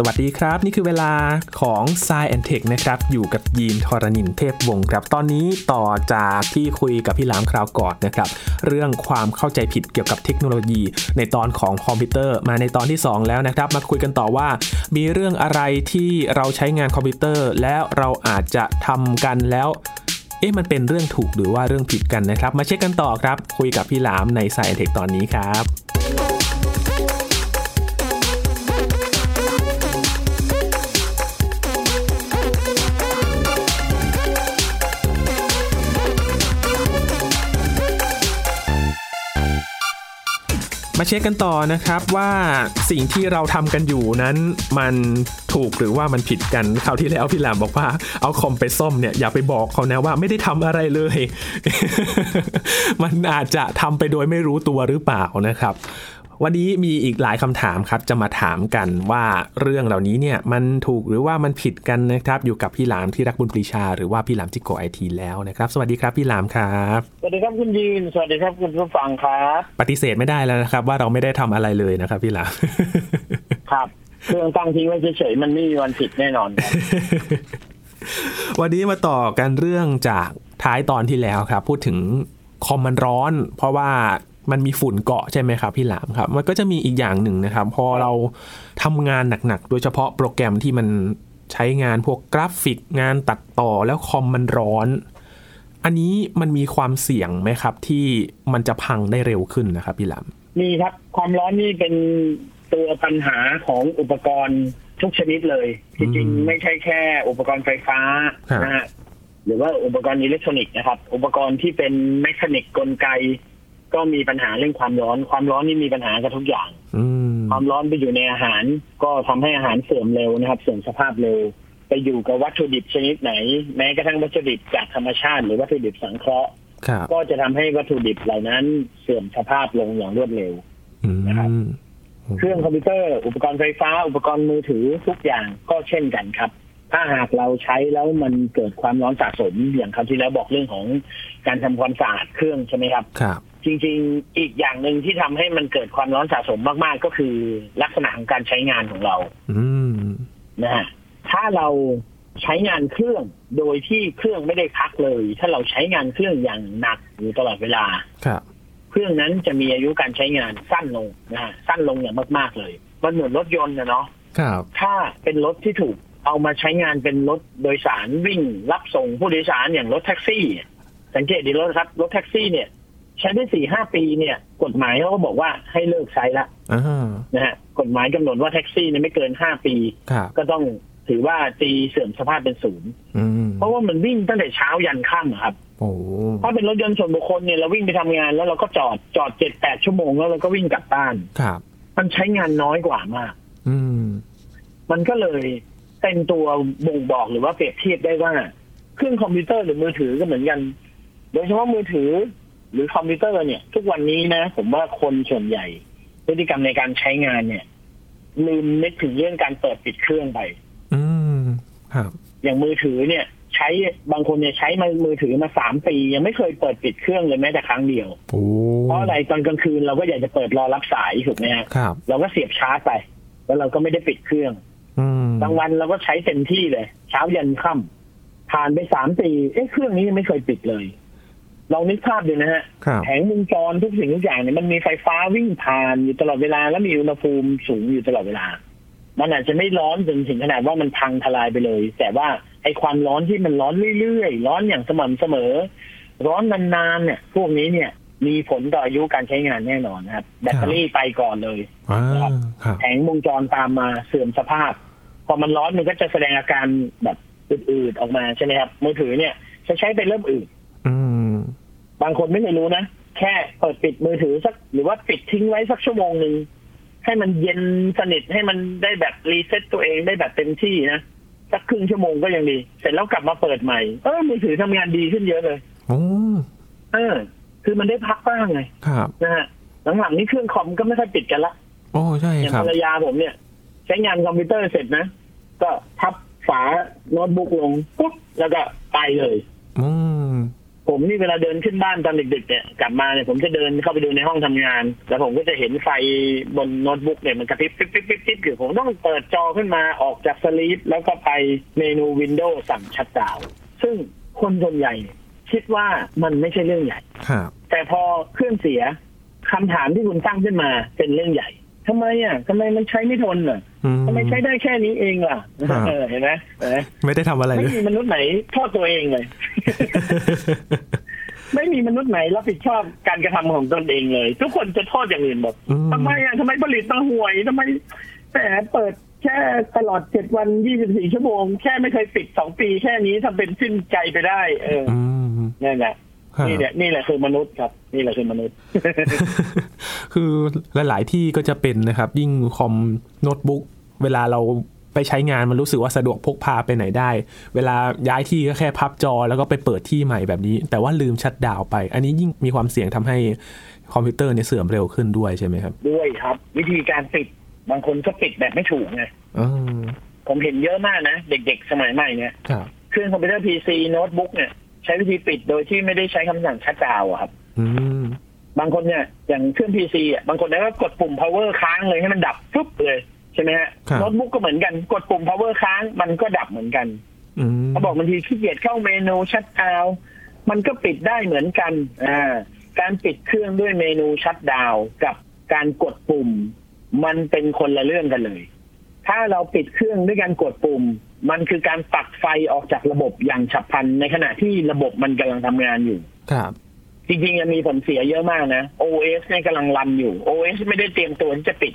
สวัสดีครับ นี่คือเวลาของ s ซแอนเทคนะครับ อยู่กับยีนทรณินเทพวงศ์ครับ ตอนนี้ต่อจากที่คุยกับพี่หลามคราวก่อนนะครับ เรื่องความเข้าใจผิดเกี่ยวกับเทคโนโลยี ในตอนของคอมพิวเตอร์มาในตอนที่ 2 แล้วนะครับ มาคุยกันต่อว่า มีเรื่องอะไรที่เราใช้งานคอมพิวเตอร์ แล้วเราอาจจะทำกันแล้วเอ๊ะมันเป็นเรื่องถูกหรือว่าเรื่องผิดกันนะครับ มาเช็คกันต่อครับ คุยกับพี่หลามใน Sci Tech ตอนนี้ครับ มาเช็คกันต่อนะครับว่าสิ่งที่เราทำกันอยู่นั้นมันถูกหรือว่ามันผิดกันคราวที่แล้วพี่หลามบอกว่าเอาคอมไปซ่อมเนี่ยอย่าไปบอกเขานะว่าไม่ได้ทำอะไรเลย มันอาจจะทำไปโดยไม่รู้ตัวหรือเปล่านะครับ วันนี้มีอีกหลายคำถามครับ จะมาถามกันว่าเรื่องเหล่านี้เนี่ยมันถูกหรือว่ามันผิดกันนะครับ อยู่กับพี่หลามที่รักบุญปรีชา หรือว่าพี่หลามจิโกไอทีแล้วนะครับ สวัสดีครับพี่หลามครับสวัสดีครับคุณยีนสวัสดีครับคุณผู้ฟังครับปฏิเสธไม่ได้แล้วนะครับ ว่าเราไม่ได้ทำอะไรเลยนะครับพี่หลามครับเครื่องตั้งทิ้งไว้เฉยๆมันไม่มีวันผิดแน่นอนครับวันนี้มาต่อกันเรื่องจากท้ายตอนที่แล้วครับ พูดถึงคอมมันร้อน เพราะว่า มันมีฝุ่นเกาะใช่ไหมครับพี่หลามครับ มันก็จะมีอีกอย่างหนึ่งนะครับ พอเราทำงานหนักๆ โดยเฉพาะโปรแกรมที่มันใช้งานพวกกราฟิกงานตัดต่อแล้วคอมมันร้อน อันนี้มันมีความเสี่ยงไหมครับ ที่มันจะพังได้เร็วขึ้นนะครับพี่หลามมีครับความร้อนนี่เป็นตัวปัญหาของอุปกรณ์ทุกชนิดเลยจริงๆไม่ใช่แค่ อุปกรณ์ไฟฟ้านะฮะหรือว่าอุปกรณ์อิเล็กทรอนิกส์นะครับ อุปกรณ์ที่เป็นแมชานิกกลไก ก็มีปัญหาเรื่องความร้อน ความร้อนนี่มีปัญหากับทุกอย่างอืมความร้อนไปอยู่ในอาหาร ก็ทำให้อาหารเสื่อมเร็วนะครับ เสื่อมสภาพเร็ว ไปอยู่กับวัตถุดิบชนิดไหน แม้กระทั่งวัตถุดิบจากธรรมชาติ หรือวัตถุดิบสังเคราะห์ครับก็จะทำให้วัตถุดิบเหล่านั้นเสื่อมสภาพลงอย่างรวดเร็วอืมนะครับเครื่องคอมพิวเตอร์อุปกรณ์ไฟฟ้า อุปกรณ์มือถือทุกอย่างก็เช่นกันครับ ถ้าหากเราใช้แล้วมันเกิดความร้อนสะสมอย่างคราวที่แล้วบอกเรื่องของการทำความสะอาดเครื่องใช่ไหมครับครับจริงๆ อีกอย่างหนึ่งที่ทำให้มันเกิดความร้อนสะสมมากๆ ก็คือลักษณะของการใช้งานของเรา อืมนะฮะถ้าเราใช้งานเครื่องโดยที่เครื่องไม่ได้พักเลย ถ้าเราใช้งานเครื่องอย่างหนักอยู่ตลอดเวลาครับเครื่องนั้นจะมีอายุการใช้งานสั้นลงนะฮะสั้นลงอย่างมากๆเลยมันเหมือนรถยนต์นะเนาะครับถ้าเป็นรถที่ถูกเอามาใช้งานเป็นรถโดยสารวิ่งรับส่งผู้โดยสารอย่างรถแท็กซี่ สังเกตดีรถครับรถแท็กซี่เนี่ย ใช้ได้สี่ห้าปีเนี่ย กฎหมายเขาก็บอกว่าให้เลิกใช้ละอ่านะฮะกฎหมายกำหนดว่าแท็กซี่เนี่ยไม่เกินห้าปีครับก็ต้องถือว่าตีเสื่อมสภาพเป็นศูนย์อืมเพราะว่ามันวิ่งตั้งแต่เช้ายันค่ำอะครับโอ้ถ้าเป็นรถยนต์ส่วนบุคคลเนี่ยเราวิ่งไปทำงานแล้วเราก็จอดจอดเจ็ดแปดชั่วโมงแล้วเราก็วิ่งกลับบ้านครับมันใช้งานน้อยกว่ามาก อืมมันก็เลยเป็นตัวบ่งบอกหรือว่าเปรียบเทียบได้ว่า เครื่องคอมพิวเตอร์หรือมือถือก็เหมือนกัน โดยเฉพาะมือถือ หรือคอมพิวเตอร์เนี่ย ทุกวันนี้นะผมว่าคนส่วนใหญ่ พฤติกรรมในการใช้งานเนี่ย ลืมนึกถึงเรื่องการเปิดปิดเครื่องไป อืมครับ อย่างมือถือเนี่ย ใช้บางคนเนี่ยใช้มามือถือมาสามปี ยังไม่เคยเปิดปิดเครื่องเลยแม้แต่ครั้งเดียวโอ้เพราะอะไรตอนกลางคืนเราก็อยากจะเปิดรอรับสายถูกไหมฮะครับ เราก็เสียบชาร์จไป แล้วเราก็ไม่ได้ปิดเครื่องอืมบางวันเราก็ใช้เต็มที่เลย เช้ายันค่ำผ่านไปสามปีเอ๊ะเครื่องนี้ยังไม่เคยปิดเลย ลองนึกภาพดูนะฮะครับแผงวงจรทุกสิ่งทุกอย่างเนี่ยมันมีไฟฟ้าวิ่งผ่านอยู่ตลอดเวลาแล้วมีอุณหภูมิสูงอยู่ตลอดเวลา มันอาจจะไม่ร้อนจนถึงขนาดว่ามันพังทลายไปเลย แต่ว่าไอ้ความร้อนที่มันร้อนเรื่อยๆ ร้อนอย่างสม่ำเสมอ ร้อนนานๆเนี่ย พวกนี้เนี่ยมีผลต่ออายุการใช้งานแน่นอนนะครับ แบตเตอรี่ไปก่อนเลยอ่าครับแผงวงจรตามมาเสื่อมสภาพ พอมันร้อนมันก็จะแสดงอาการแบบอืดๆออกมาใช่ไหมครับมือถือเนี่ยจะใช้ไปเริ่มอืดอืม บางคนไม่เคยรู้นะ แค่เปิดปิดมือถือสักหรือว่าปิดทิ้งไว้สักชั่วโมงหนึ่งให้มันเย็นสนิทให้มันได้แบบ reset ตัวเองได้แบบเต็มที่นะสักครึ่งชั่วโมงก็ยังดี เสร็จแล้วกลับมาเปิดใหม่ เออมือถือทำงานดีขึ้นเยอะเลยโอ้เออ คือมันได้พักบ้างไงครับนะฮะหลังๆนี่เครื่องคอมก็ไม่ค่อยปิดกันละโอ้ใช่อย่างครัภบรรอย่างภรรยาผมเนี่ย ใช้งานคอมพิวเตอร์เสร็จนะก็พับฝาโน้ตบุ๊กลงปุ๊บแล้วก็ไปเลย อืม ผมนี่เวลาเดินขึ้นบ้านตอนดึกๆเนี่ยกลับมาเนี่ยผมจะเดินเข้าไปดูในห้องทำงาน แล้วผมก็จะเห็นไฟบนโน้ตบุ๊กเนี่ยมันกระพริบปิ๊บปิ๊บปิ๊บปิ๊บอยู่ผมต้องเปิดจอขึ้นมาออกจาก sleep แล้วก็ไปเมนู Windows สั่ง shutdownซึ่งคนส่วนใหญ่ คิดว่ามันไม่ใช่เรื่องใหญ่แต่พอเครื่องเสียคำถามที่คุณตั้งขึ้นมาเป็นเรื่องใหญ่ ทำไมอะทำไมมันใช้ไม่ทนอะอืมทำไมใช้ได้แค่นี้เองล่ะครับเออเห็นไหมเห็นไหมไม่ได้ทำอะไรไม่เลยมีมนุษย์ไหนโทษตัวเองเลย ไม่มีมนุษย์ไหนรับผิดชอบการกระทำของตนเองเลย ทุกคนจะโทษอย่างอื่นหมดอืมทำไมอะทำไมผลิตมาห่วยทำไมแต่เปิดแค่ตลอดเจ็ดวันยี่สิบสี่ชั่วโมง แค่ไม่เคยปิดสองปีแค่นี้ทำเป็นสิ้นใจไปได้ เอออืมนั่นแหละ ครับนี่แหละนี่แหละคือมนุษย์ครับ นี่แหละคือมนุษย์ คือหลาย ๆ ที่ก็จะเป็นนะครับ ยิ่งคอมโน้ตบุ๊กเวลาเราไปใช้งานมันรู้สึกว่าสะดวกพกพาไปไหนได้ เวลาย้ายที่ก็แค่พับจอแล้วก็ไปเปิดที่ใหม่แบบนี้ แต่ว่าลืมชัดดาวน์ไป อันนี้ยิ่งมีความเสี่ยงทำให้คอมพิวเตอร์เนี่ยเสื่อมเร็วขึ้นด้วยใช่ไหมครับ ด้วยครับ วิธีการปิดบางคนก็ปิดแบบไม่ถูกไงอืมผมเห็นเยอะมากนะ เด็ก ๆ สมัยใหม่เนี่ยครับเครื่องคอมพิวเตอร์พีซีโน้ตบุ๊กเนี่ย ใช้วิธีปิดโดยที่ไม่ได้ใช้คำสั่ง shutdown อะครับ อืมบางคนเนี่ยอย่างเครื่องพีซีอะบางคนเนี่ยก็กดปุ่ม power ค้างเลยให้มันดับปุ๊บเลยใช่ไหมฮะครับโน้ตบุ๊กก็เหมือนกันกดปุ่ม power ค้างมันก็ดับเหมือนกันอืมเขาบอกบางทีขี้เกียจเข้าเมนู shutdown มันก็ปิดได้เหมือนกันอ่าการปิดเครื่องด้วยเมนูชัดดาวน์กับการกดปุ่ม มันเป็นคนละเรื่องกันเลย ถ้าเราปิดเครื่องด้วยการกดปุ่ม มันคือการตัดไฟออกจากระบบอย่างฉับพลันในขณะที่ระบบมันกำลังทำงานอยู่ ครับ จริงๆมันมีผลเสียเยอะมากนะ OS เนี่ยกำลังรันอยู่ OS ไม่ได้เตรียมตัวที่จะปิด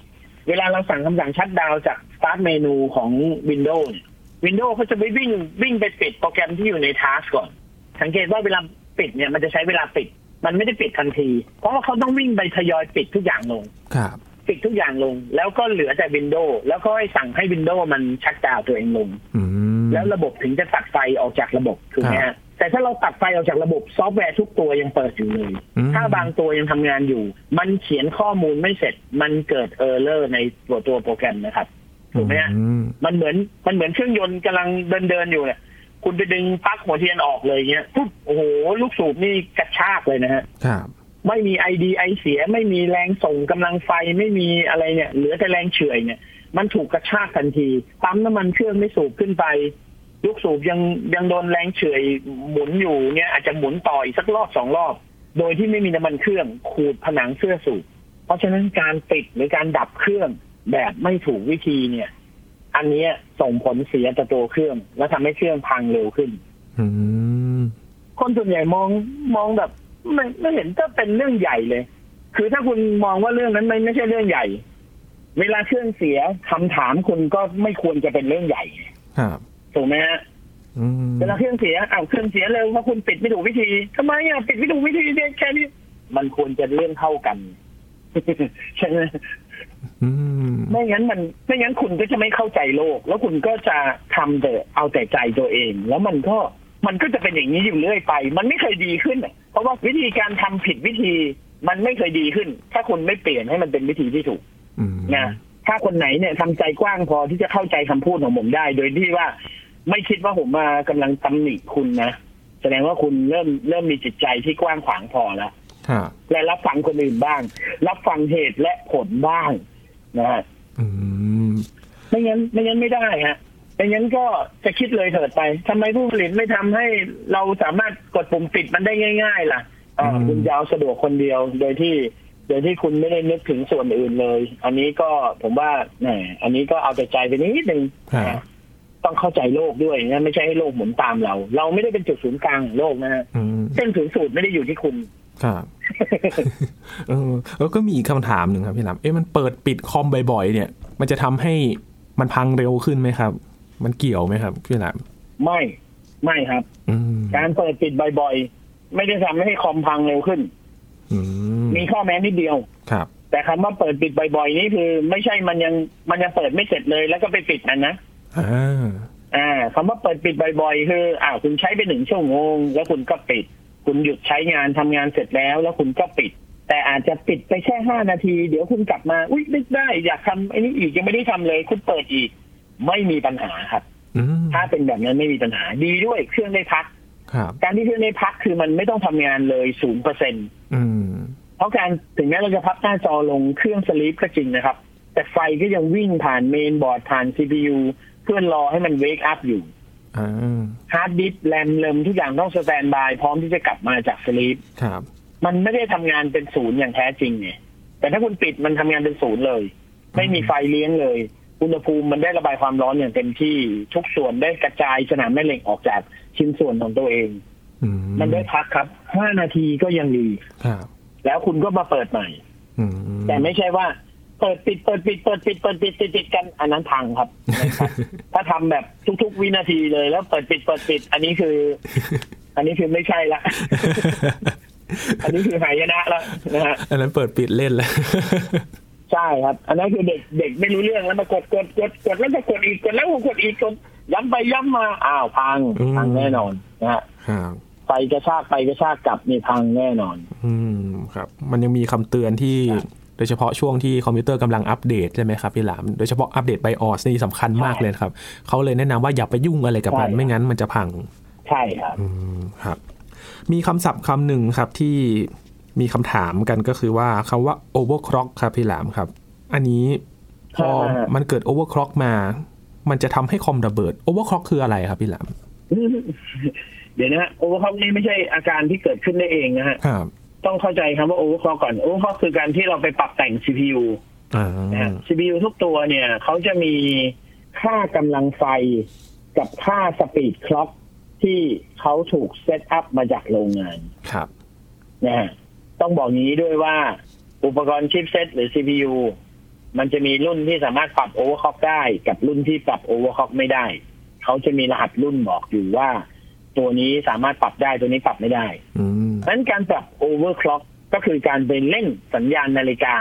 เวลาเราสั่งคำสั่งชัดดาวน์จาก Start เมนูของ Windows เนี่ย Windows เขาจะไปวิ่งวิ่งไปปิดโปรแกรมที่อยู่ใน Task ก่อน สังเกตว่าเวลาปิดเนี่ยมันจะใช้เวลาปิด มันไม่ได้ปิดทันที เพราะว่าเขาต้องวิ่งไปทยอยปิดทุกอย่างลง ครับ ปิดทุกอย่างลง แล้วก็เหลือแต่ Windows แล้วก็ให้สั่งให้ Windows มัน shutdown ตัวเองลงอืมแล้วระบบถึงจะตัดไฟออกจากระบบถูกไหมครัฮะแต่ถ้าเราตัดไฟออกจากระบบซอฟต์แวร์ทุกตัวยังเปิดอยู่เลยอืมถ้าบางตัวยังทำงานอยู่ มันเขียนข้อมูลไม่เสร็จ มันเกิด error ในตัวตัวโปรแกรมนะครับถูกไหมฮะอืมมันเหมือนมันเหมือนเครื่องยนต์กำลังเดินเดินๆอยู่เนี่ยคุณไปดึงปลั๊กหัวเทียนออกเลยเงี้ยปุ๊บโอ้โหลูกสูบนี่กระชากเลยนะฮะครับ ไม่มีไอดีไอเสียไม่มีแรงส่งกำลังไฟไม่มีอะไรเนี่ย เหลือแต่แรงเฉื่อยเนี่ย มันถูกกระชากทันทีปั๊มน้ำมันเครื่องไม่สูบขึ้นไปลูกสูบยังยังโดนแรงเฉื่อยหมุนอยู่เนี่ย อาจจะหมุนต่ออีกสักรอบสองรอบ โดยที่ไม่มีน้ำมันเครื่องขูดผนังเสื้อสูบเพราะฉะนั้นการปิดหรือการดับเครื่องแบบไม่ถูกวิธีเนี่ย อันเนี้ยส่งผลเสียต่อตัวเครื่อง และทำให้เครื่องพังเร็วขึ้นอืมคนส่วนใหญ่มองมองแบบ ไม่ไม่เห็นจะเป็นเรื่องใหญ่เลย คือถ้าคุณมองว่าเรื่องนั้นไม่ไม่ใช่เรื่องใหญ่ เวลาเครื่องเสียคำถามคุณก็ไม่ควรจะเป็นเรื่องใหญ่ครับถูกไหมฮะอืมเวลาเครื่องเสียอ้าวเครื่องเสียเร็วเพราะคุณปิดไม่ถูกวิธีทำไมอะปิดไม่ถูกวิธีเนี่ยแค่นี้มันควรจะเรื่องเท่ากันใช่ไหมอืมไม่งั้นมันไม่งั้นคุณก็จะไม่เข้าใจโลก แล้วคุณก็จะทำแต่เอาแต่ใจตัวเอง แล้วมันก็ มันก็จะเป็นอย่างนี้อยู่เรื่อยไป มันไม่เคยดีขึ้นอะเพราะว่าวิธีการทำผิดวิธีมันไม่เคยดีขึ้น ถ้าคุณไม่เปลี่ยนให้มันเป็นวิธีที่ถูกอืมนะถ้าคนไหนเนี่ยทำใจกว้างพอที่จะเข้าใจคำพูดของผมได้ โดยที่ว่า ไม่คิดว่าผมมากำลังตำหนิคุณนะแสดงว่าคุณเริ่มเริ่มมีจิตใจที่กว้างขวางพอแล้วครับและรับฟังคนอื่นบ้าง รับฟังเหตุและผลบ้างนะฮะอืมไม่งั้นไม่งั้นไม่ได้ฮะ ไม่งั้นก็จะคิดเลยเถิดไปทำไมผู้ผลิตไม่ทำให้เราสามารถกดปุ่มปิดมันได้ง่าย ๆ ล่ะอ่าอืมคุณจะเอาสะดวกคนเดียวโดยที่โดยที่คุณไม่ได้นึกถึงส่วนอื่นเลย อันนี้ก็ผมว่าแหมอันนี้ก็เอาแต่ใจไปนิดนึงครับนะต้องเข้าใจโลกด้วยนะไม่ใช่ให้โลกหมุนตามเรา เราไม่ได้เป็นจุดศูนย์กลางของโลกนะฮะอืมเส้นศูนย์สูตรไม่ได้อยู่ที่คุณครับเออแล้วก็มีอีกคำถามหนึ่งครับพี่ลำเอ๊ะมันเปิดปิดคอมบ่อยๆเนี่ย มันจะทำให้มันพังเร็วขึ้นไหมครับ มันเกี่ยวไหมครับพี่ลไม่ไม่ครับำอืมการเปิดปิดบ่อยๆ ไม่ได้ทำให้คอมพังเร็วขึ้นอืมมีข้อแม้นิดเดียวครับ แต่คำว่าเปิดปิดบ่อยๆนี่คือ ไม่ใช่มันยังมันยังเปิดไม่เสร็จเลยแล้วก็ไปปิดมันนะอ่าอ่าคำว่าเปิดปิดบ่อยๆคืออ้าวคุณใช้ไปหนึ่งชั่วโมง แล้วคุณก็ปิด คุณหยุดใช้งานทำงานเสร็จแล้ว แล้วคุณก็ปิด แต่อาจจะปิดไปแค่ห้านาที เดี๋ยวคุณกลับมา อุ้ยไม่ได้ อยากทำไอ้นี่อีกยังไม่ได้ทำเลย คุณเปิดอีก ไม่มีปัญหาครับอืมถ้าเป็นแบบนั้นไม่มีปัญหาดีด้วยเครื่องได้พักครับการที่เครื่องได้พักคือมันไม่ต้องทำงานเลยศูนย์เปอร์เซ็นต์อืมเพราะการถึงแม้เราจะพับหน้าจอลงเครื่อง sleep ก็จริงนะครับ แต่ไฟก็ยังวิ่งผ่านเมนบอร์ดผ่าน CPU เพื่อรอให้มัน wake up อยู่อ่าฮาร์ดดิสก์แรมเริมทุกอย่างต้อง standby พร้อมที่จะกลับมาจาก sleep ครับมันไม่ได้ทำงานเป็นศูนย์อย่างแท้จริงไงแต่ถ้าคุณปิดมันทำงานเป็นศูนย์เลย ไม่มีไฟเลี้ยงเลย อุณหภูมิมันได้ระบายความร้อนอย่างเต็มที่ทุกส่วนได้กระจายสนามแม่เหล็กออกจากชิ้นส่วนของตัวเองอืมมันได้พักครับห้านาทีก็ยังดีครับแล้วคุณก็มาเปิดใหม่อืมแต่ไม่ใช่ว่า เปิดปิดเปิดปิดเปิดปิดเปิดปิดติดติดกันอันนั้นพังครับ ถ้าทำแบบทุก ๆ วินาทีเลยแล้วเปิดปิดเปิดปิด อันนี้คือ อันนี้คือไม่ใช่ละอันนี้คือหายนะแล้วนะฮะอันนั้นเปิดปิดเล่นแล้ว ใช่ครับ อันนั้นคือเด็กเด็กไม่รู้เรื่องแล้วมากดกดกดกดแล้วก็กดอีกกดแล้วก็กดอีกกดย้ำไปย้ำมาอ้าวพังอืมพังแน่นอนนะฮะครับไปกระชากไปกระชากกลับนี่พังแน่นอน อืมครับ มันยังมีคำเตือนที่ครับโดยเฉพาะช่วงที่คอมพิวเตอร์กำลังอัปเดตใช่ไหมครับพี่หลาม โดยเฉพาะอัปเดตไบออสนี่สำคัญมากเลยครับ เขาเลยแนะนำว่าอย่าไปยุ่งอะไรกับมันใช่ไม่งั้นมันจะพัง ใช่ครับ อืมครับ มีคำศัพท์คำหนึ่งครับที่ มีคำถามกันก็คือว่าคำว่า overclock ครับพี่หลามครับ อันนี้พอฮะมันเกิด overclock มา มันจะทำให้คอมระเบิด overclock คืออะไรครับพี่หลามเดี๋ยวนะฮะ overclock นี่ไม่ใช่อาการที่เกิดขึ้นได้เองนะฮะครับต้องเข้าใจคำว่า overclock ก่อน overclock คือการที่เราไปปรับแต่ง CPU อ่านะฮะ CPU ทุกตัวเนี่ยเขาจะมีค่ากำลังไฟกับค่า speed clockที่เขาถูก setup มาจากโรงงาน ครับนะฮะ ต้องบอกอย่างนี้ด้วยว่า อุปกรณ์ chipset หรือ CPU มันจะมีรุ่นที่สามารถปรับ overclock ได้ กับรุ่นที่ปรับ overclock ไม่ได้ เขาจะมีรหัสรุ่นบอกอยู่ว่า ตัวนี้สามารถปรับได้ตัวนี้ปรับไม่ได้อืมเพราะฉะนั้นการปรับ overclock ก็คือการไปเร่งสัญญาณนาฬิกา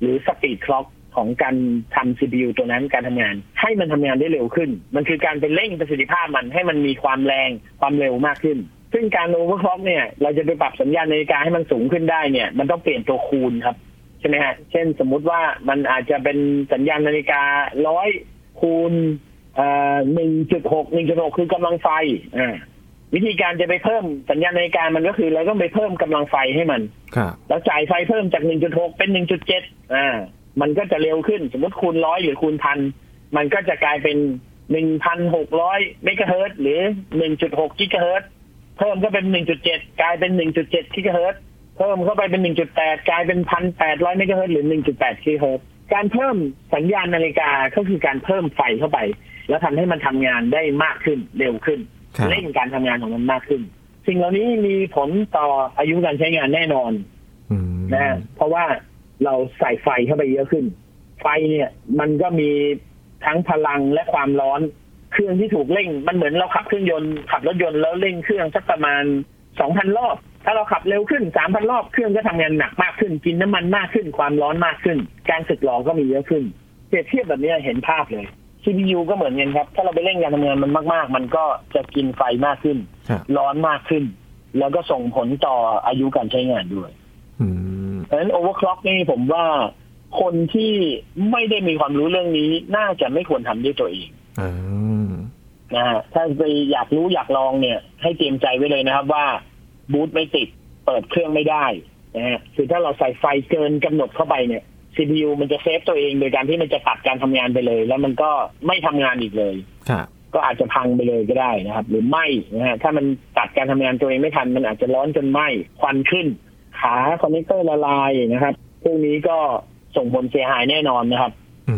หรือ speed clock ของการทำ CPU ตัวนั้นการทำงาน ให้มันทำงานได้เร็วขึ้น มันคือการไปเร่งประสิทธิภาพมันให้มันมีความแรงความเร็วมากขึ้น ซึ่งการโอเวอร์คล็อกเนี่ย เราจะไปปรับสัญญาณนาฬิกาให้มันสูงขึ้นได้เนี่ย มันต้องเปลี่ยนตัวคูณครับ ใช่ไหมฮะ เช่นสมมุติว่ามันอาจจะเป็นสัญญาณนาฬิการ้อยคูณหนึ่งจุดหกหนึ่งจุดหกคือกำลังไฟอ่าวิธีการจะไปเพิ่มสัญญาณนาฬิกามันก็คือเราต้องไปเพิ่มกำลังไฟให้มันครับแล้วจ่ายไฟเพิ่มจาก1.6เป็น1.7อ่า มันก็จะเร็วขึ้น สมมติคูณร้อยหรือคูณพันมันก็จะกลายเป็น1,600เมกะเฮิรตซ์หรือ1.6กิกะเฮิรตซ์ เพิ่มก็เป็น1.7กลายเป็น1.7กิกะเฮิรตซ์เพิ่มเข้าไปเป็น1.8กลายเป็น1,800เมกะเฮิรตซ์หรือ1.8กิกะเฮิรตซ์การเพิ่มสัญญาณนาฬิกาก็คือการเพิ่มไฟเข้าไป แล้วทำให้มันทำงานได้มากขึ้นเร็วขึ้นครับเร่งการทำงานของมันมากขึ้น สิ่งเหล่านี้มีผลต่ออายุการใช้งานแน่นอนอืมนะฮะเพราะว่าเราใส่ไฟเข้าไปเยอะขึ้น ไฟเนี่ย มันก็มีทั้งพลังและความร้อน เครื่องที่ถูกเร่งมันเหมือนเราขับเครื่องยนต์ขับรถยนต์แล้วเร่งเครื่องสักประมาณสองพันรอบ ถ้าเราขับเร็วขึ้นสามพันรอบเครื่องก็ทำงานหนักมากขึ้น กินน้ำมันมากขึ้น ความร้อนมากขึ้น การสึกหลอก็มีเยอะขึ้นเปรียบเทียบแบบนี้เห็นภาพเลย CPU ก็เหมือนกันครับ ถ้าเราไปเร่งการทำงานมันมาก ๆ มันก็จะกินไฟมากขึ้นครับร้อนมากขึ้น แล้วก็ส่งผลต่ออายุการใช้งานด้วยอืมเพราะฉะนั้น overclock นี่ผมว่าคนที่ไม่ได้มีความรู้เรื่องนี้ น่าจะไม่ควรทำด้วยตัวเองอ่า นะฮะถ้าไปอยากรู้อยากลองเนี่ย ให้เตรียมใจไว้เลยนะครับว่าบูตไม่ติด เปิดเครื่องไม่ได้นะฮะคือถ้าเราใส่ไฟเกินกำหนดเข้าไปเนี่ย CPU มันจะ save ตัวเองโดยการที่มันจะตัดการทำงานไปเลย แล้วมันก็ไม่ทำงานอีกเลยครับก็อาจจะพังไปเลยก็ได้นะครับ หรือไม่นะฮะถ้ามันตัดการทำงานตัวเองไม่ทัน มันอาจจะร้อนจนไหม้ควันขึ้น ขา connector ละลายนะครับพวกนี้ก็ส่งผลเสียหายแน่นอนนะครับ อื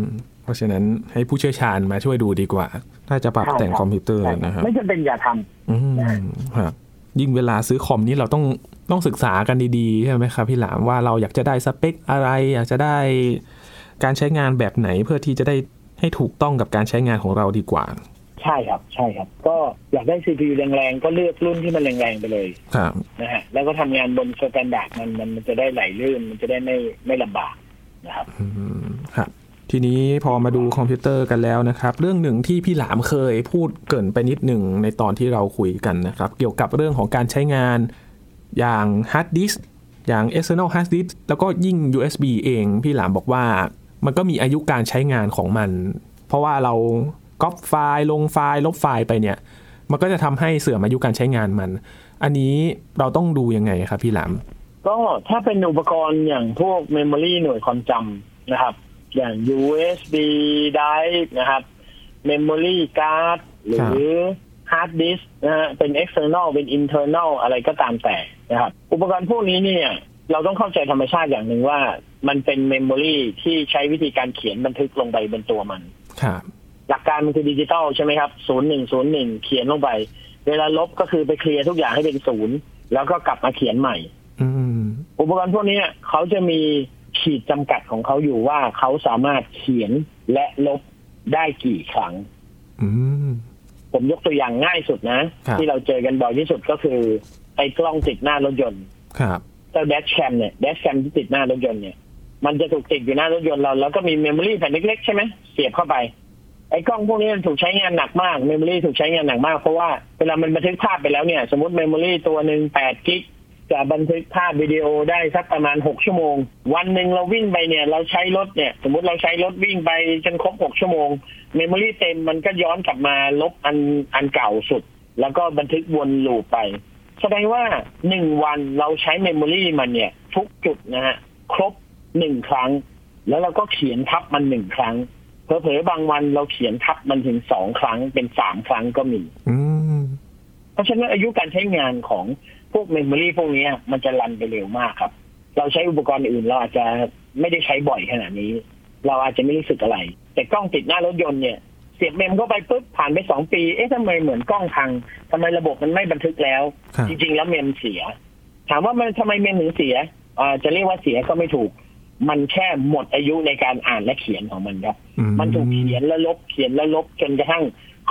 ม เพราะฉะนั้นให้ผู้เชี่ยวชาญมาช่วยดูดีกว่า ถ้าจะปรับใช่แต่งครับคอมพิวเตอร์นะครับไม่จำเป็นอย่าทำอืมครับยิ่งเวลาซื้อคอมนี้เราต้องต้องศึกษากันดีๆใช่ไหมครับพี่หลามว่าเราอยากจะได้สเปคอะไร อยากจะได้การใช้งานแบบไหนเพื่อที่จะได้ให้ถูกต้องกับการใช้งานของเราดีกว่า ใช่ครับ ใช่ครับ ก็อยากได้ CPU แรงๆ ก็เลือกรุ่นที่มันแรงๆไปเลยครับนะฮะแล้วก็ทำงานบน standard มันมันมันจะได้ไหลลื่น มันจะได้ไม่ไม่ลำบากนะครับอืมครับ ทีนี้พอมาดูคอมพิวเตอร์กันแล้วนะครับ เรื่องหนึ่งที่พี่หลามเคยพูดเกริ่นไปนิดหนึ่งในตอนที่เราคุยกันนะครับ เกี่ยวกับเรื่องของการใช้งานอย่างฮาร์ดดิสก์อย่าง external hard disk แล้วก็ยิ่ง USB เอง พี่หลามบอกว่ามันก็มีอายุการใช้งานของมัน เพราะว่าเราก๊อปไฟล์ ลงไฟล์ ลบไฟล์ไปเนี่ย มันก็จะทำให้เสื่อมอายุการใช้งานมัน อันนี้เราต้องดูยังไงครับพี่หลาม ก็ถ้าเป็นอุปกรณ์อย่างพวก memory หน่วยความจำนะครับ อย่าง USB drive นะครับ memory card หรือ hard disk นะฮะเป็น external เป็น internal อะไรก็ตามแต่นะครับ อุปกรณ์พวกนี้เนี่ย เราต้องเข้าใจธรรมชาติอย่างหนึ่งว่า มันเป็นเมมโมรีที่ใช้วิธีการเขียนบันทึกลงไปบนตัวมันครับหลักการมันคือดิจิตอลใช่ไหมครับศูนย์หนึ่งศูนย์หนึ่งเขียนลงไป เวลาลบก็คือไปเคลียร์ทุกอย่างให้เป็นศูนย์แล้วก็กลับมาเขียนใหม่อืมอุปกรณ์พวกนี้เขาจะมี ขีดจำกัดของเขาอยู่ว่าเขาสามารถเขียนและลบได้กี่ครั้งอืมผมยกตัวอย่างง่ายสุดนะครับที่เราเจอกันบ่อยที่สุดก็คือไอ้กล้องติดหน้ารถยนต์ครับเจ้า dash cam เนี่ย dash cam ที่ติดหน้ารถยนต์เนี่ยมันจะถูกติดอยู่หน้ารถยนต์เราแล้วก็มี memory แผ่นเล็กๆใช่ไหมเสียบเข้าไป ไอ้กล้องพวกนี้มันถูกใช้งานหนักมาก memory ถูกใช้งานหนักมากเพราะว่าเวลามันบันทึกภาพไปแล้วเนี่ย สมมติ memory ตัวหนึ่งแปด gig จะบันทึกภาพวิดีโอได้สักประมาณหกชั่วโมง วันหนึ่งเราวิ่งไปเนี่ยเราใช้รถเนี่ยสมมติเราใช้รถวิ่งไปจนครบหกชั่วโมง memory เต็มมันก็ย้อนกลับมาลบอันอันเก่าสุด แล้วก็บันทึกวน loop ไป แสดงว่าหนึ่งวันเราใช้ memory มันเนี่ยทุกจุดนะฮะครบหนึ่งครั้ง แล้วเราก็เขียนทับมันหนึ่งครั้งเผลอๆบางวันเราเขียนทับมันถึงสองครั้งเป็นสามครั้งก็มีอืมเพราะฉะนั้นอายุการใช้งานของ พวกเมมโมรีพวกนี้มันจะรันไปเร็วมากครับ เราใช้อุปกรณ์อื่นเราอาจจะไม่ได้ใช้บ่อยขนาดนี้ เราอาจจะไม่รู้สึกอะไร แต่กล้องติดหน้ารถยนต์เนี่ยเสียบเมมเข้าไปปุ๊บผ่านไปสองปี เอ๊ะทำไมเหมือนกล้องพังทำไมระบบมันไม่บันทึกแล้วครับจริง ๆ แล้วเมมเสีย ถามว่ามันทำไมเมมถึงเสียอ่าจะเรียกว่าเสียก็ไม่ถูก มันแค่หมดอายุในการอ่านและเขียนของมันครับอืมันถูกเขียนแล้วลบเขียนแล้วลบจนกระทั่ง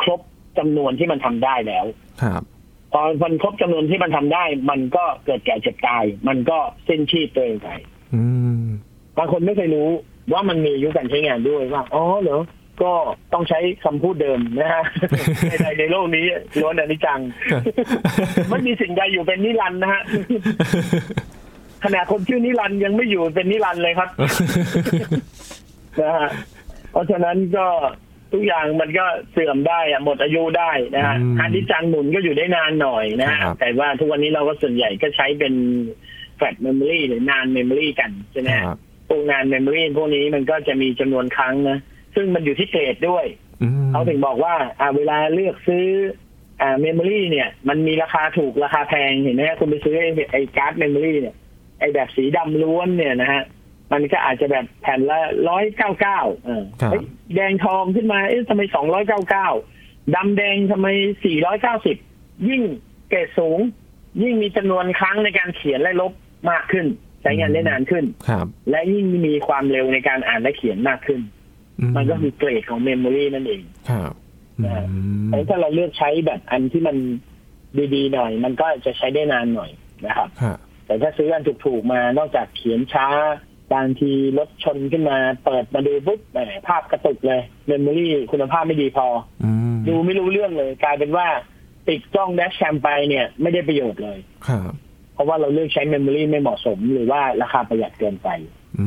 ครบจำนวนที่มันทำได้แล้ว ครับ พอมันครบจำนวนที่มันทำได้ มันก็เกิดแก่เจ็บตาย มันก็สิ้นชีพตัวเองไปอืมบางคนไม่เคยรู้ว่ามันมีอายุการใช้งานด้วยว่าอ๋อเหรอก็ต้องใช้คำพูดเดิมนะฮะใดๆในโลกนี้ล้วนอนิจจัง ไม่มีสิ่งใดอยู่เป็นนิรันดร์นะฮะขนาดคนชื่อนิรันดร์ยังไม่อยู่เป็นนิรันดร์เลยครับนะฮะเพราะฉะนั้นก็ ทุกอย่างมันก็เสื่อมได้อะหมดอายุได้นะฮะอืมฮาร์ดดิสก์จานหมุนก็อยู่ได้นานหน่อยนะฮะครับแต่ว่าทุกวันนี้เราก็ส่วนใหญ่ก็ใช้เป็น flash memory หรือ NAND memory กันใช่ไหมคฮะรับพวก NAND memory พวกนี้มันก็จะมีจำนวนครั้งนะซึ่งมันอยู่ที่เกรดด้วยอืมเขาถึงบอกว่าอ่าเวลาเลือกซื้ออ่า memory เนี่ย มันมีราคาถูกราคาแพงเห็นไหมฮะคุณไปซื้อไอ้ไอ้การ์ด memory เนี่ยไอ้แบบสีดำล้วนเนี่ยนะฮะ มันก็อาจจะแบบแผ่นละร้อยเก้าเก้าครับแดงทองขึ้นมาเอ๊ะทำไมสองร้อยเก้าเก้าดำแดงทำไมสี่ร้อยเก้าสิบยิ่งเกรดสูง ยิ่งมีจำนวนครั้งในการเขียนและลบมากขึ้น ใช้งานได้นานขึ้นครับ และยิ่งมีความเร็วในการอ่านและเขียนมากขึ้นอืมันก็คือเกรดของเมมโมรีนั่นเองครับอืมแต่ถ้าเราเลือกใช้แบบอันที่มันดีๆหน่อย มันก็จะใช้ได้นานหน่อยนะครับครับแต่ถ้าซื้ออันถูกๆมานอกจากเขียนช้า บางทีรถชนขึ้นมา เปิดมาดูปุ๊บแหมภาพกระตุกเลย memory คุณภาพไม่ดีพออืมดูไม่รู้เรื่องเลย กลายเป็นว่า ติดกล้อง dash cam ไปเนี่ย ไม่ได้ประโยชน์เลยครับเพราะว่าเราเลือกใช้ memory ไม่เหมาะสม หรือว่าราคาประหยัดเกินไปอื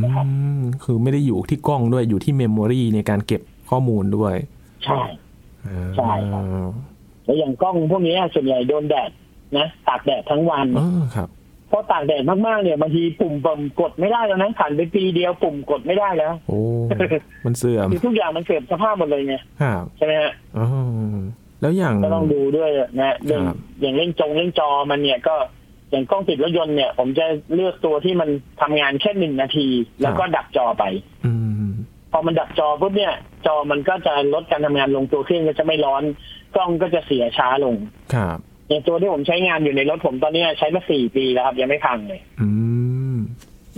มคือไม่ได้อยู่ที่กล้องด้วยอยู่ที่ memory ในการเก็บข้อมูลด้วย ใช่อ่าใช่ครับแล้วอย่างกล้องพวกนี้ส่วนใหญ่โดนแดดนะตากแดดทั้งวันเออครับเพราะตากแดดมากๆเนี่ยบางทีปุ่มปุ่มกดไม่ได้แล้วนะผ่านไปปีเดียวปุ่มกดไม่ได้แล้วโอ้มันเสื่อมคือทุกอย่างมันเสื่อมสภาพหมดเลยไงครับใช่ไหมฮะอ๋อแล้วอย่างก็ต้องดูด้วยนะเรื่องครับอย่างเล่นจงเล่นจอมันเนี่ยก็อย่างกล้องติดรถยนต์เนี่ย ผมจะเลือกตัวที่มันทำงานแค่หนึ่งนาที แล้วก็ดับจอไป อืมพอมันดับจอปุ๊บเนี่ย จอมันก็จะลดการทำงานลงตัวเครื่องก็จะไม่ร้อน กล้องก็จะเสียช้าลงครับ อย่างตัวที่ผมใช้งานอยู่ในรถผมตอนเนี้ยใช้มาสี่ปีแล้วครับ ยังไม่พังเลยอืม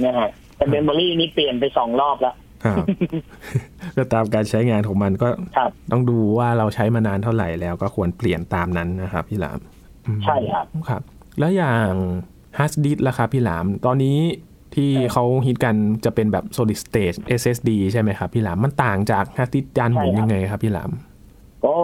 นะฮะแต่เมมโมรี่นี่เปลี่ยนไปสองรอบแล้วครับก็ตามการใช้งานของมันก็ครับต้องดูว่าเราใช้มานานเท่าไหร่แล้วก็ควรเปลี่ยนตามนั้นนะครับพี่หลามอืมใช่ครับครับ แล้วอย่างฮาร์ดดิสก์ล่ะครับพี่หลาม ตอนนี้ที่ใช่เขาฮิตกันจะเป็นแบบ solid state SSD ใช่ไหมครับพี่หลามมันต่างจากฮาร์ดดิสก์จานหมุนใช่ครับยังไงครับพี่หลามโอ้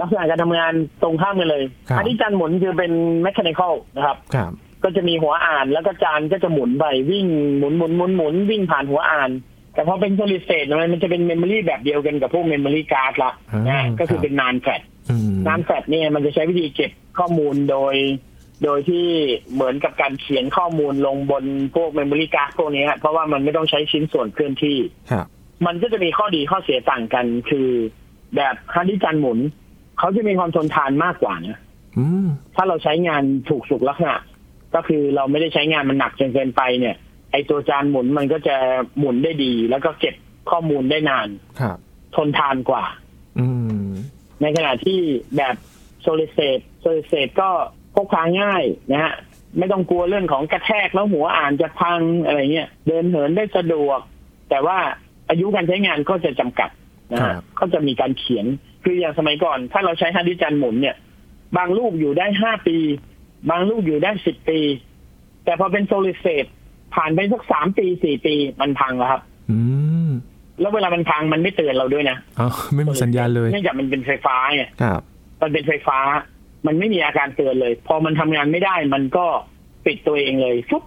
ลักษณะการทำงานตรงข้ามกันเลยครับอันนี้จานหมุนคือเป็น mechanical นะครับครับ ก็จะมีหัวอ่านแล้วก็จานก็จะหมุนไปวิ่งหมุนหมุนหมุนหมุนวิ่งผ่านหัวอ่าน แต่พอเป็น solid state มันมันจะเป็น memory แบบเดียวกันกับพวก memory card ละอ่านะก็คืคอรับเป็น NAND flashอือืม NAND flash เนี่ยมันจะใช้วิธีเก็บข้อมูลโดย โดยที่เหมือนกับการเขียนข้อมูลลงบนพวก memory card พวกนี้ฮะเพราะว่ามันไม่ต้องใช้ชิ้นส่วนเคลื่อนที่ครับมันก็จะมีข้อดีข้อเสียต่างกันคือแบบฮาร์ดดิสก์จานหมุน เขาจะมีความทนทานมากกว่านะอืมถ้าเราใช้งานถูกสุขลักษณะ ก็คือเราไม่ได้ใช้งานมันหนักจนเกินไปเนี่ย ไอ้ตัวจานหมุนมันก็จะหมุนได้ดี แล้วก็เก็บข้อมูลได้นานครับทนทานกว่า อืมในขณะที่แบบ solid state solid state ก็พกพาง่ายนะฮะไม่ต้องกลัวเรื่องของกระแทกแล้วหัวอ่านจะพังอะไรเงี้ยเดินเหินได้สะดวก แต่ว่าอายุการใช้งานก็จะจำกัดนะครัฮะบก็จะมีการเขียน คืออย่างสมัยก่อน ถ้าเราใช้ฮาร์ดดิสก์จานหมุนเนี่ย บางลูกอยู่ได้ห้าปี บางลูกอยู่ได้สิบปี แต่พอเป็น solid stateผ่านไปสักสามปีสี่ปีมันพังแล้วครับ อืมแล้วเวลามันพังมันไม่เตือนเราด้วยนะอ๋อไม่มีสัญญาณเลยเนื่องจากมันเป็นไฟฟ้าไงครับ มันเป็นไฟฟ้า มันไม่มีอาการเตือนเลย พอมันทำงานไม่ได้ มันก็ปิดตัวเองเลยฟุ๊บ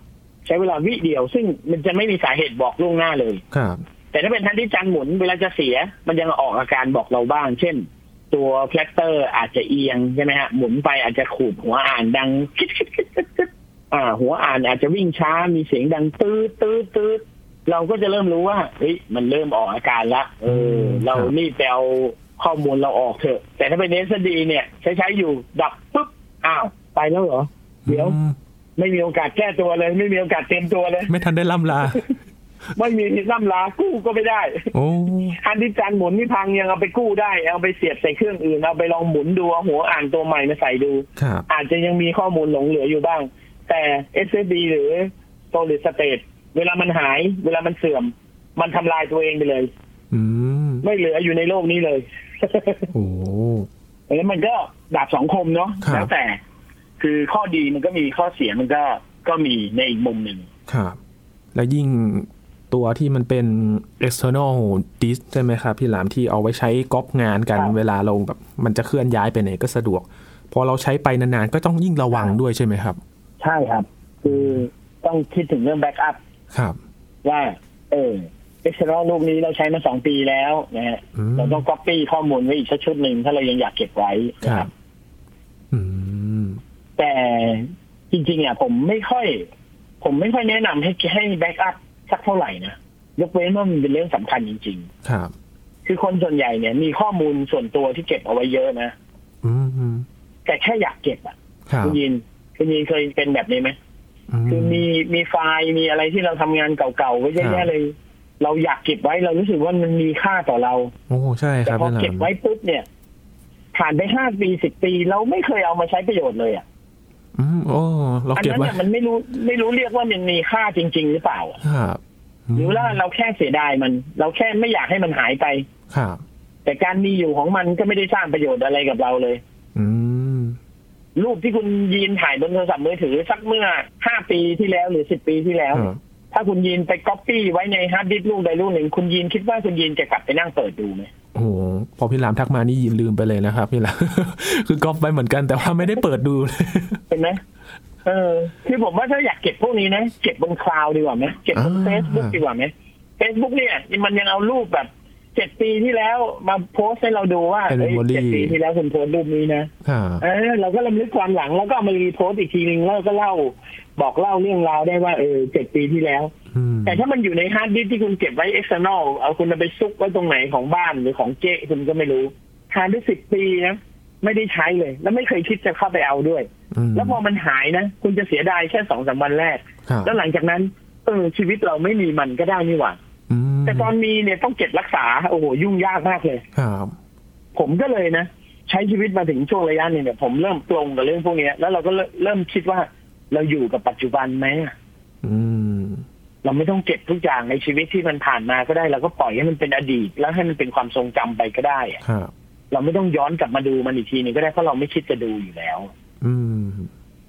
ใช้เวลาวิเดียว ซึ่งมันจะไม่มีสาเหตุบอกล่วงหน้าเลยครับ แต่ถ้าเป็นทางที่จานหมุนเวลาจะเสีย มันยังออกอาการบอกเราบ้าง เช่น ตัว platter อาจจะเอียงใช่ไหมฮะหมุนไปอาจจะขูดหัวอ่านดังคิดคิดคิดคิดคิดอ่า หัวอ่านอาจจะวิ่งช้ามีเสียงดังตื้อตื้อตื้อเราก็จะเริ่มรู้ว่าเฮ้ยมันเริ่มออกอาการละเออ เรารีบไปเอาข้อมูลเราออกเถอะ แต่ถ้าเป็น SSD เนี่ย ใช้ใช้อยู่ดับปุ๊บอ้าวไปแล้วเหรอ เดี๋ยวอืมไม่มีโอกาสแก้ตัวเลย ไม่มีโอกาสเตรียมตัวเลย ไม่ทันได้ล่ำลา ไม่มีล่ำลากู้ก็ไม่ได้โอ้อันที่จานหมุนที่พังยังเอาไปกู้ได้ เอาไปเสียบใส่เครื่องอื่นเอาไปลองหมุนดูเอาหัวอ่านตัวใหม่มาใส่ดูครับอาจจะยังมีข้อมูลหลงเหลืออยู่บ้าง แต่ SSD หรือ solid state เวลามันหาย เวลามันเสื่อม มันทำลายตัวเองไปเลยอืมไม่เหลืออยู่ในโลกนี้เลยโอ้แล้วมันก็ดาบสองคมเนาะครับแล้วแต่ คือข้อดีมันก็มีข้อเสียมันก็ก็มีในอีกมุมหนึ่งครับ แล้วยิ่ง ตัวที่มันเป็น external disk ใช่ไหมครับพี่หลามที่เอาไว้ใช้ก๊อปงานกันครับเวลาเราแบบมันจะเคลื่อนย้ายไปไหนก็สะดวก พอเราใช้ไปนานๆ ก็ต้องยิ่งระวังด้วยใช่ไหมครับ ใช่ครับ คือต้องคิดถึงเรื่อง backup ครับ ว่า เออ external ลูกนี้เราใช้มาสองปีแล้วนะฮะอืมเราต้องก๊อปปี้ข้อมูลไว้อีกสักชุดหนึ่งถ้าเรายังอยากเก็บไว้คนะครับอืมแต่จริงๆอะผมไม่ค่อย ผมไม่ค่อยแนะนำให้ให้ backup สักเท่าไหร่นะยกเว้นว่ามันเป็นเรื่องสำคัญจริงครับๆคือคนส่วนใหญ่เนี่ย มีข้อมูลส่วนตัวที่เก็บเอาไว้เยอะนะอืมอืมแต่แค่อยากเก็บอะครับคุณยินคุณยินเคยเป็นแบบนี้ไหมคือมีมีไฟล์มีอะไรที่เราทำงานเก่าๆไว้เยอะครัแยะบเลย เราอยากเก็บไว้เรารู้สึกว่ามันมีค่าต่อเราโอ้ใช่คแต่รับพอพี่หลามเก็บไว้ปุ๊บเนี่ย ผ่านไปห้าปีสิบปี เราไม่เคยเอามาใช้ประโยชน์เลยอะ อืมโอ้เราอันเก็บนั้นไว้เนี่ยมันไม่รู้ไม่รู้เรียกว่ามันมีค่าจริง ๆ หรือเปล่าอะคครับ หรือว่าเราแค่เสียดายมัน เราแค่ไม่อยากให้มันหายไปครับแต่การมีอยู่ของมันก็ไม่ได้สร้างประโยชน์อะไรกับเราเลย อืมรูปที่คุณยีนถ่ายบนโทรศัพท์มือถือสักเมื่อห้าปีที่แล้วหรือสิบปีที่แล้วครับถ้าคุณยีนไปก๊อปปี้ไว้ในฮาร์ดดิสก์ลูกใดลูกหนึ่งคุณยีนคิดว่าคุณยีนจะกลับไปนั่งเปิดดูไหม โอ้โหพอพี่หลามทักมานี่ยีนลืมไปเลยนะครับ พี่หลามคือก๊อปไว้เหมือนกัน แต่ว่าไม่ได้เปิดดูเลยเห็นไหมเออคือผมว่าถ้าอยากเก็บพวกนี้นะ เก็บบน cloud ดีกว่าไหมเก็บบนอ่าเฟซบุ๊กดีกว่าไหมเฟซบุ๊กเนี่ย มันยังเอารูปแบบเจ็ดปีที่แล้วมาโพสต์ให้เราดูว่าเป็นเอ้ย memory เจ็ดปีที่แล้วคุณโพสต์รูปนี้นะครับเออเราก็รำลึกความหลังแล้วก็เอามา repost อีกทีนึงแล้วก็เล่า บอกเล่าเรื่องราวได้ว่าเออเจ็ดปีที่แล้วอืมแต่ถ้ามันอยู่ในฮาร์ดดิสก์ที่คุณเก็บไว้ external เอาคุณเอาไปซุกไว้ตรงไหนของบ้านหรือของเจ๊คุณก็ไม่รู้ทานได้สิบปีนะไม่ได้ใช้เลย แล้วไม่เคยคิดจะเข้าไปเอาด้วยมแล้วพอมันหายนะ คุณจะเสียดายแค่สองสามวันแรกครับแล้วหลังจากนั้น เออชีวิตเราไม่มีมันก็ได้นี่หว่าอืมแต่ตอนมีเนี่ยต้องเก็บรักษาโอ้โหยุ่งยากมากเลยครับผมก็เลยนะ ใช้ชีวิตมาถึงช่วงระยะหนึงเนี่ยผมเริ่มปลงกับเรื่องพวกเนี้ยแล้วเราก็เริ่มเริ่มคิดว่า เราอยู่กับปัจจุบันไหมอะอืมเราไม่ต้องเก็บทุกอย่างในชีวิตที่มันผ่านมาก็ได้เราก็ปล่อยให้มันเป็นอดีต แล้วให้มันเป็นความทรงจำไปก็ได้อะครับเราไม่ต้องย้อนกลับมาดูมันอีกทีหนึงก็ได้เพราะเราไม่คิดจะดูอยู่แล้ว อืม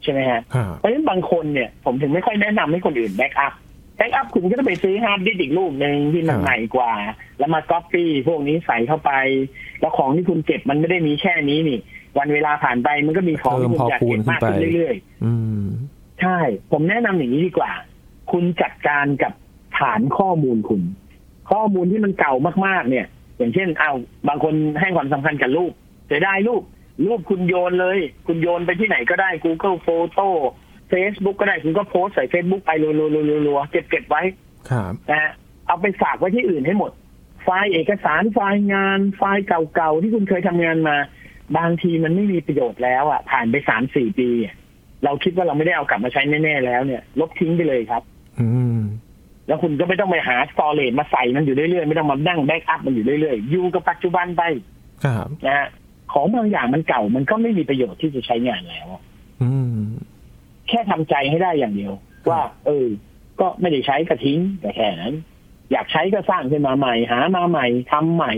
ใช่ไหมฮะครับเพราะฉะนั้นบางคนเนี่ย ผมถึงไม่ค่อยแนะนำให้คนอื่น backup backup คุณก็ต้องไปซื้อฮาร์ดดิสก์อีกลูกหนึ่งที่มันครับใหม่กว่า แล้วมาก๊อปปี้พวกนี้ใส่เข้าไป แล้วของที่คุณเก็บมันไม่ได้มีแค่นี้นี่ วันเวลาผ่านไปมันก็มีของที่คุณอยากเก็บมากขึ้นเรื่อยๆอืมใช่ ผมแนะนำอย่างนี้ดีกว่า คุณจัดการกับฐานข้อมูลคุณ ข้อมูลที่มันเก่ามากๆ เนี่ย อย่างเช่น เอาบางคนให้ความสำคัญกับรูปเสียดายรูป รูปคุณโยนเลย คุณโยนไปที่ไหนก็ได้ Google Photo Facebook ก็ได้คุณก็โพสต์ใส่ Facebook ไปรัวๆๆๆเก็บเก็บไว้ครับนะฮะเอาไปฝากไว้ที่อื่นให้หมด ไฟล์เอกสารไฟล์งานไฟล์เก่าๆที่คุณเคยทำงานมา บางทีมันไม่มีประโยชน์แล้วอะผ่านไปสามสี่ปี เราคิดว่าเราไม่ได้เอากลับมาใช้แน่ๆแล้วเนี่ย ลบทิ้งไปเลยครับ อืมแล้วคุณก็ไม่ต้องไปหาสตอเรจมาใส่มันอยู่เรื่อยๆไม่ต้องมานั่งแบ็กอัพมันอยู่เรื่อยๆอยู่กับปัจจุบันไปครับนะฮะของบางอย่างมันเก่ามันก็ไม่มีประโยชน์ที่จะใช้งานแล้ว อืมแค่ทำใจให้ได้อย่างเดียว ว่า เออ ก็ไม่ได้ใช้ก็ทิ้งแต่แค่นั้น อยากใช้ก็สร้างขึ้นมาใหม่ หามาใหม่ทำใหม่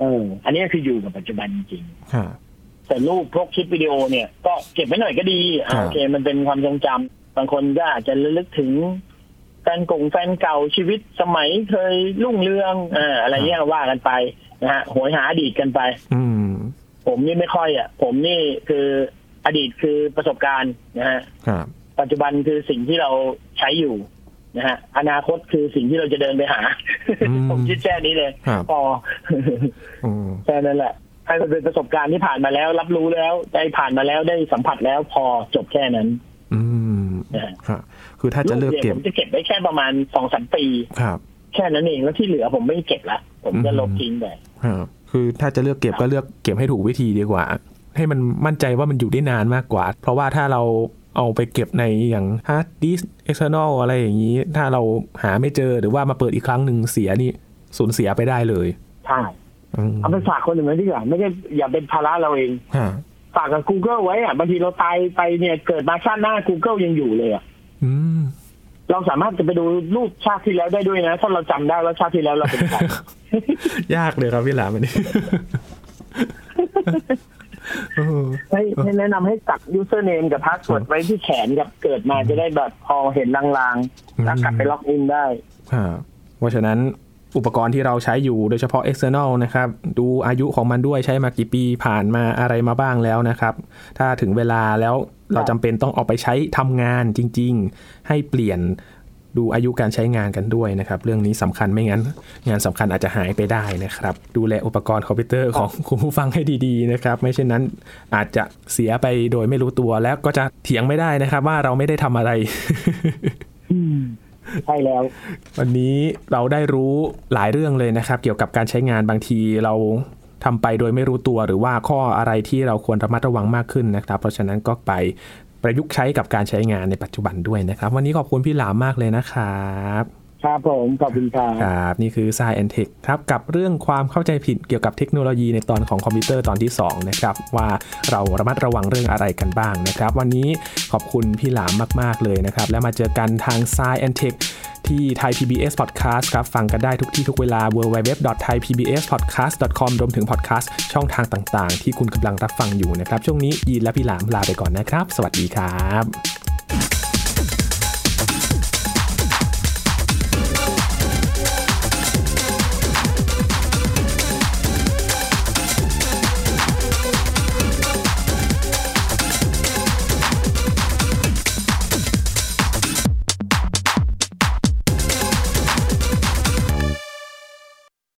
เออ อันนี้คืออยู่กับปัจจุบันจริงครับๆแต่รูปพวกคลิปวิดีโอเนี่ยก็เก็บไว้หน่อยก็ดีอ่าครับโอเค มันเป็นความทรงจำบางคนก็อาจจะระลึกถึงแฟนกงแฟนเก่าชีวิตสมัยเคยรุ่งเรืองอ่าอะไรเงี้ยว่ากันไปนะฮะโหยหาอดีตกันไป อืมผมนี่ไม่ค่อยอะ ผมนี่คืออดีตคือประสบการณ์นะฮะครับปัจจุบันคือสิ่งที่เราใช้อยู่ นะฮะอนาคตคือสิ่งที่เราจะเดินไปหาอืมผมคิดแค่นี้เลยครับพออืมแค่นั้นแหละให้มันเป็นประสบการณ์ที่ผ่านมาแล้ว รับรู้แล้วได้ผ่านมาแล้วได้สัมผัสแล้วพอจบแค่นั้น อืมนะฮะครับคือถ้าจะเลือกรูปนี่เก็บผมจะเก็บไว้แค่ประมาณสองสามปีครับ แค่นั้นเองแล้วที่เหลือผมไม่เก็บละผมจะอืมลบทิ้งไปครับคือถ้าจะเลือกเก็บก็เลือกเก็บให้ถูกวิธีดีกว่า ให้มันมั่นใจว่ามันอยู่ได้นานมากกว่า เพราะว่าถ้าเรา เอาไปเก็บในอย่างฮาร์ดดิส external อะไรอย่างนี้ ถ้าเราหาไม่เจอหรือว่ามาเปิดอีกครั้งหนึ่งเสียนี่สูญเสียไปได้เลย ใช่อืมเอาไปฝากคนอื่นไว้ดีกว่าไม่ได้อย่าเป็นภาระเราเองฮะฝากกับ Google ไว้อะบางทีเราตายไปเนี่ยเกิดมาชาติหน้า Google ยังอยู่เลยอะอืมเราสามารถจะไปดูรูปชาติที่แล้วได้ด้วยนะถ้าเราจำได้ว่าชาติที่แล้วเราเป็นใครยากเลยครับพี่หลามอันนี้เออ ให้ให้แนะนำให้ตัก username กับ password ไว้ที่แขนกับเกิดมาจะได้แบบพอเห็นลางๆแล้วกลับไปล็อกอินได้ครับเพราะฉะนั้นอุปกรณ์ที่เราใช้อยู่โดยเฉพาะ external นะครับ ดูอายุของมันด้วยใช้มากี่ปีผ่านมาอะไรมาบ้างแล้วนะครับ ถ้าถึงเวลาแล้วเราจำเป็นต้องเอาไปใช้ทำงานจริง ๆ ให้เปลี่ยน ดูอายุการใช้งานกันด้วยนะครับ เรื่องนี้สำคัญไม่งั้น งานสำคัญอาจจะหายไปได้นะครับ ดูแลอุปกรณ์คอมพิวเตอร์ของคุณผู้ฟังให้ดีๆนะครับ ไม่เช่นนั้นอาจจะเสียไปโดยไม่รู้ตัวแล้วก็จะเถียงไม่ได้นะครับ ว่าเราไม่ได้ทำอะไรใช่แล้ว วันนี้เราได้รู้หลายเรื่องเลยนะครับ เกี่ยวกับการใช้งานบางทีเราทำไปโดยไม่รู้ตัวหรือว่าข้ออะไรที่เราควรระมัดระวังมากขึ้นนะครับ เพราะฉะนั้นก็ไป ประยุกต์ใช้กับการใช้งานในปัจจุบันด้วยนะครับ วันนี้ขอบคุณพี่หลามมากเลยนะครับ ครับผมขอบคุณครับครับ นี่คือ Science and Tech ครับ กับเรื่องความเข้าใจผิดเกี่ยวกับเทคโนโลยีในตอนของคอมพิวเตอร์ตอนที่ 2 นะครับ ว่าเราระมัดระวังเรื่องอะไรกันบ้างนะครับ วันนี้ขอบคุณพี่หลามมาก ๆ เลยนะครับ แล้วมาเจอกันทาง Science and Tech ที่ Thai PBS Podcast ครับ ฟังกันได้ทุกที่ทุกเวลา www.thaipbspodcast.com รวมถึง podcast ช่องทางต่าง ๆ ที่คุณกำลังรับฟังอยู่นะครับ ช่วงนี้ยีนและพี่หลามลาไปก่อนนะครับ สวัสดีครับ